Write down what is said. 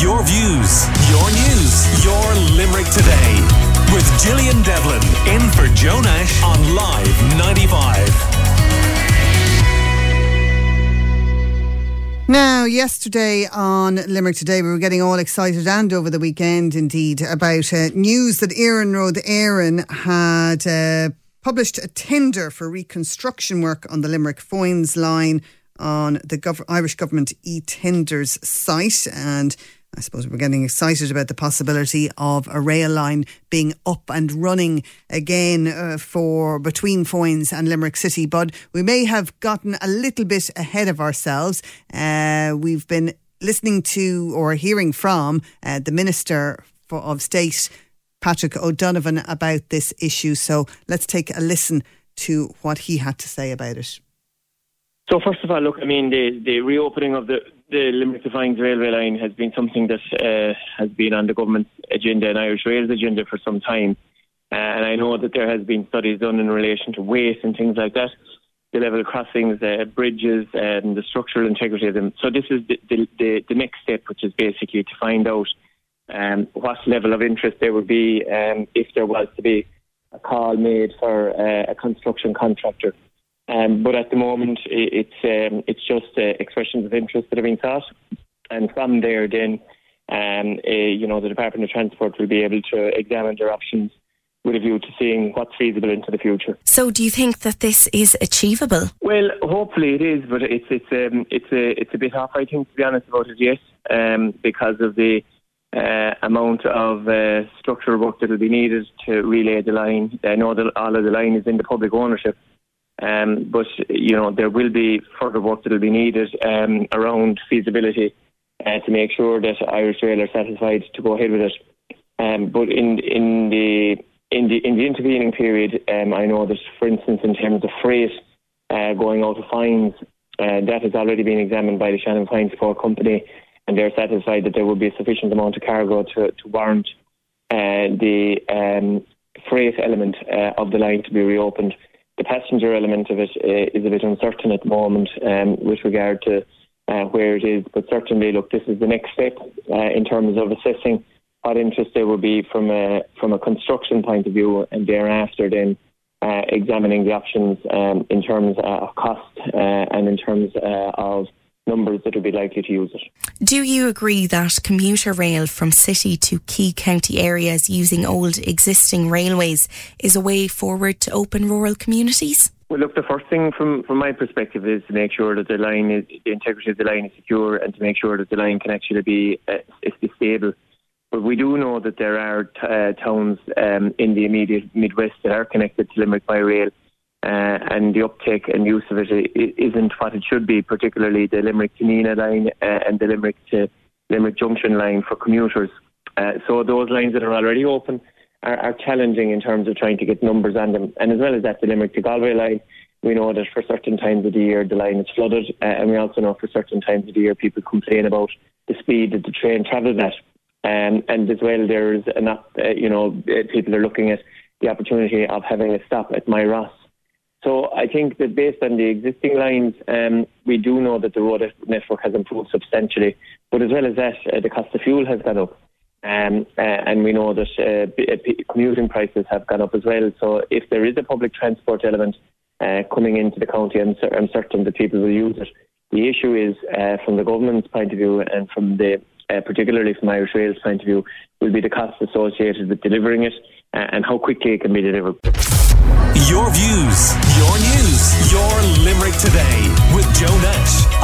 Your views, your news, your Limerick today. With Gillian Devlin in for Joe Nash on Live 95. Now, yesterday on Limerick Today, we were getting all excited and over the weekend indeed about uh, news that Iarnród Éireann had uh, published a tender for reconstruction work on the Limerick Foynes line on the Gov- Irish Government e-tenders site and I suppose we're getting excited about the possibility of a rail line being up and running again uh, for between Foynes and Limerick City. But we may have gotten a little bit ahead of ourselves. Uh, we've been listening to or hearing from uh, the Minister for, of State, Patrick O'Donovan, about this issue. So let's take a listen to what he had to say about it. So first of all, look, I mean, the, the reopening of the, the Foynes railway line has been something that uh, has been on the government's agenda and Irish Rail's agenda for some time. Uh, and I know that there has been studies done in relation to weight and things like that, the level of crossings, uh, bridges, and the structural integrity of them. So this is the, the, the, the next step, which is basically to find out um, what level of interest there would be um, if there was to be a call made for uh, a construction contractor um, but at the moment, it's um, it's just uh, expressions of interest that are being sought, and from there, then um, uh, you know the Department of Transport will be able to examine their options with a view to seeing what's feasible into the future. So, do you think that this is achievable? Well, hopefully it is, but it's it's um, it's a it's a bit off. I think to be honest about it, yes, um, because of the uh, amount of uh, structural work that will be needed to relay the line. I know that all of the line is in the public ownership. Um, but you know there will be further work that will be needed um, around feasibility uh, to make sure that Irish Rail are satisfied to go ahead with it. Um, but in in the in the in the intervening period, um, I know that, for instance, in terms of freight uh, going out of Foynes, uh, that has already been examined by the Shannon Foynes Port Company, and they're satisfied that there will be a sufficient amount of cargo to, to warrant uh, the um, freight element uh, of the line to be reopened the passenger element of it uh, is a bit uncertain at the moment um, with regard to uh, where it is. But certainly, look, this is the next step uh, in terms of assessing what interest there will be from a from a construction point of view, and thereafter then uh, examining the options um, in terms of cost uh, and in terms uh, of numbers that will be likely to use it. Do you agree that commuter rail from city to key county areas using old existing railways is a way forward to open rural communities? Well, look, the first thing from, from my perspective is to make sure that the line is the integrity of the line is secure, and to make sure that the line can actually be uh, stable. But we do know that there are t- uh, towns um, in the immediate Midwest that are connected to Limerick by rail, uh, and the uptake and use of it isn't what it should be, particularly the Limerick to Nenagh line uh, and the Limerick to Limerick Junction line for commuters. Uh, so those lines that are already open are, are, challenging in terms of trying to get numbers on them. And as well as that, the Limerick to Galway line, we know that for certain times of the year the line is flooded, uh, and we also know for certain times of the year people complain about the speed that the train travels at. Um, and as well, there's enough, uh, you know, uh, people are looking at the opportunity of having a stop at Moyross so I think that based on the existing lines, um, we do know that the road network has improved substantially. But as well as that, uh, the cost of fuel has gone up. Um, uh, and we know that uh, uh commuting prices have gone up as well. So if there is a public transport element uh, coming into the county, I'm, I'm, certain that people will use it. The issue is, uh, from the government's point of view and from the particularly from Irish Rail's point of view, will be the costs associated with delivering it and how quickly it can be delivered. Your views, your news, your Limerick today with Joe Nash on Live 95.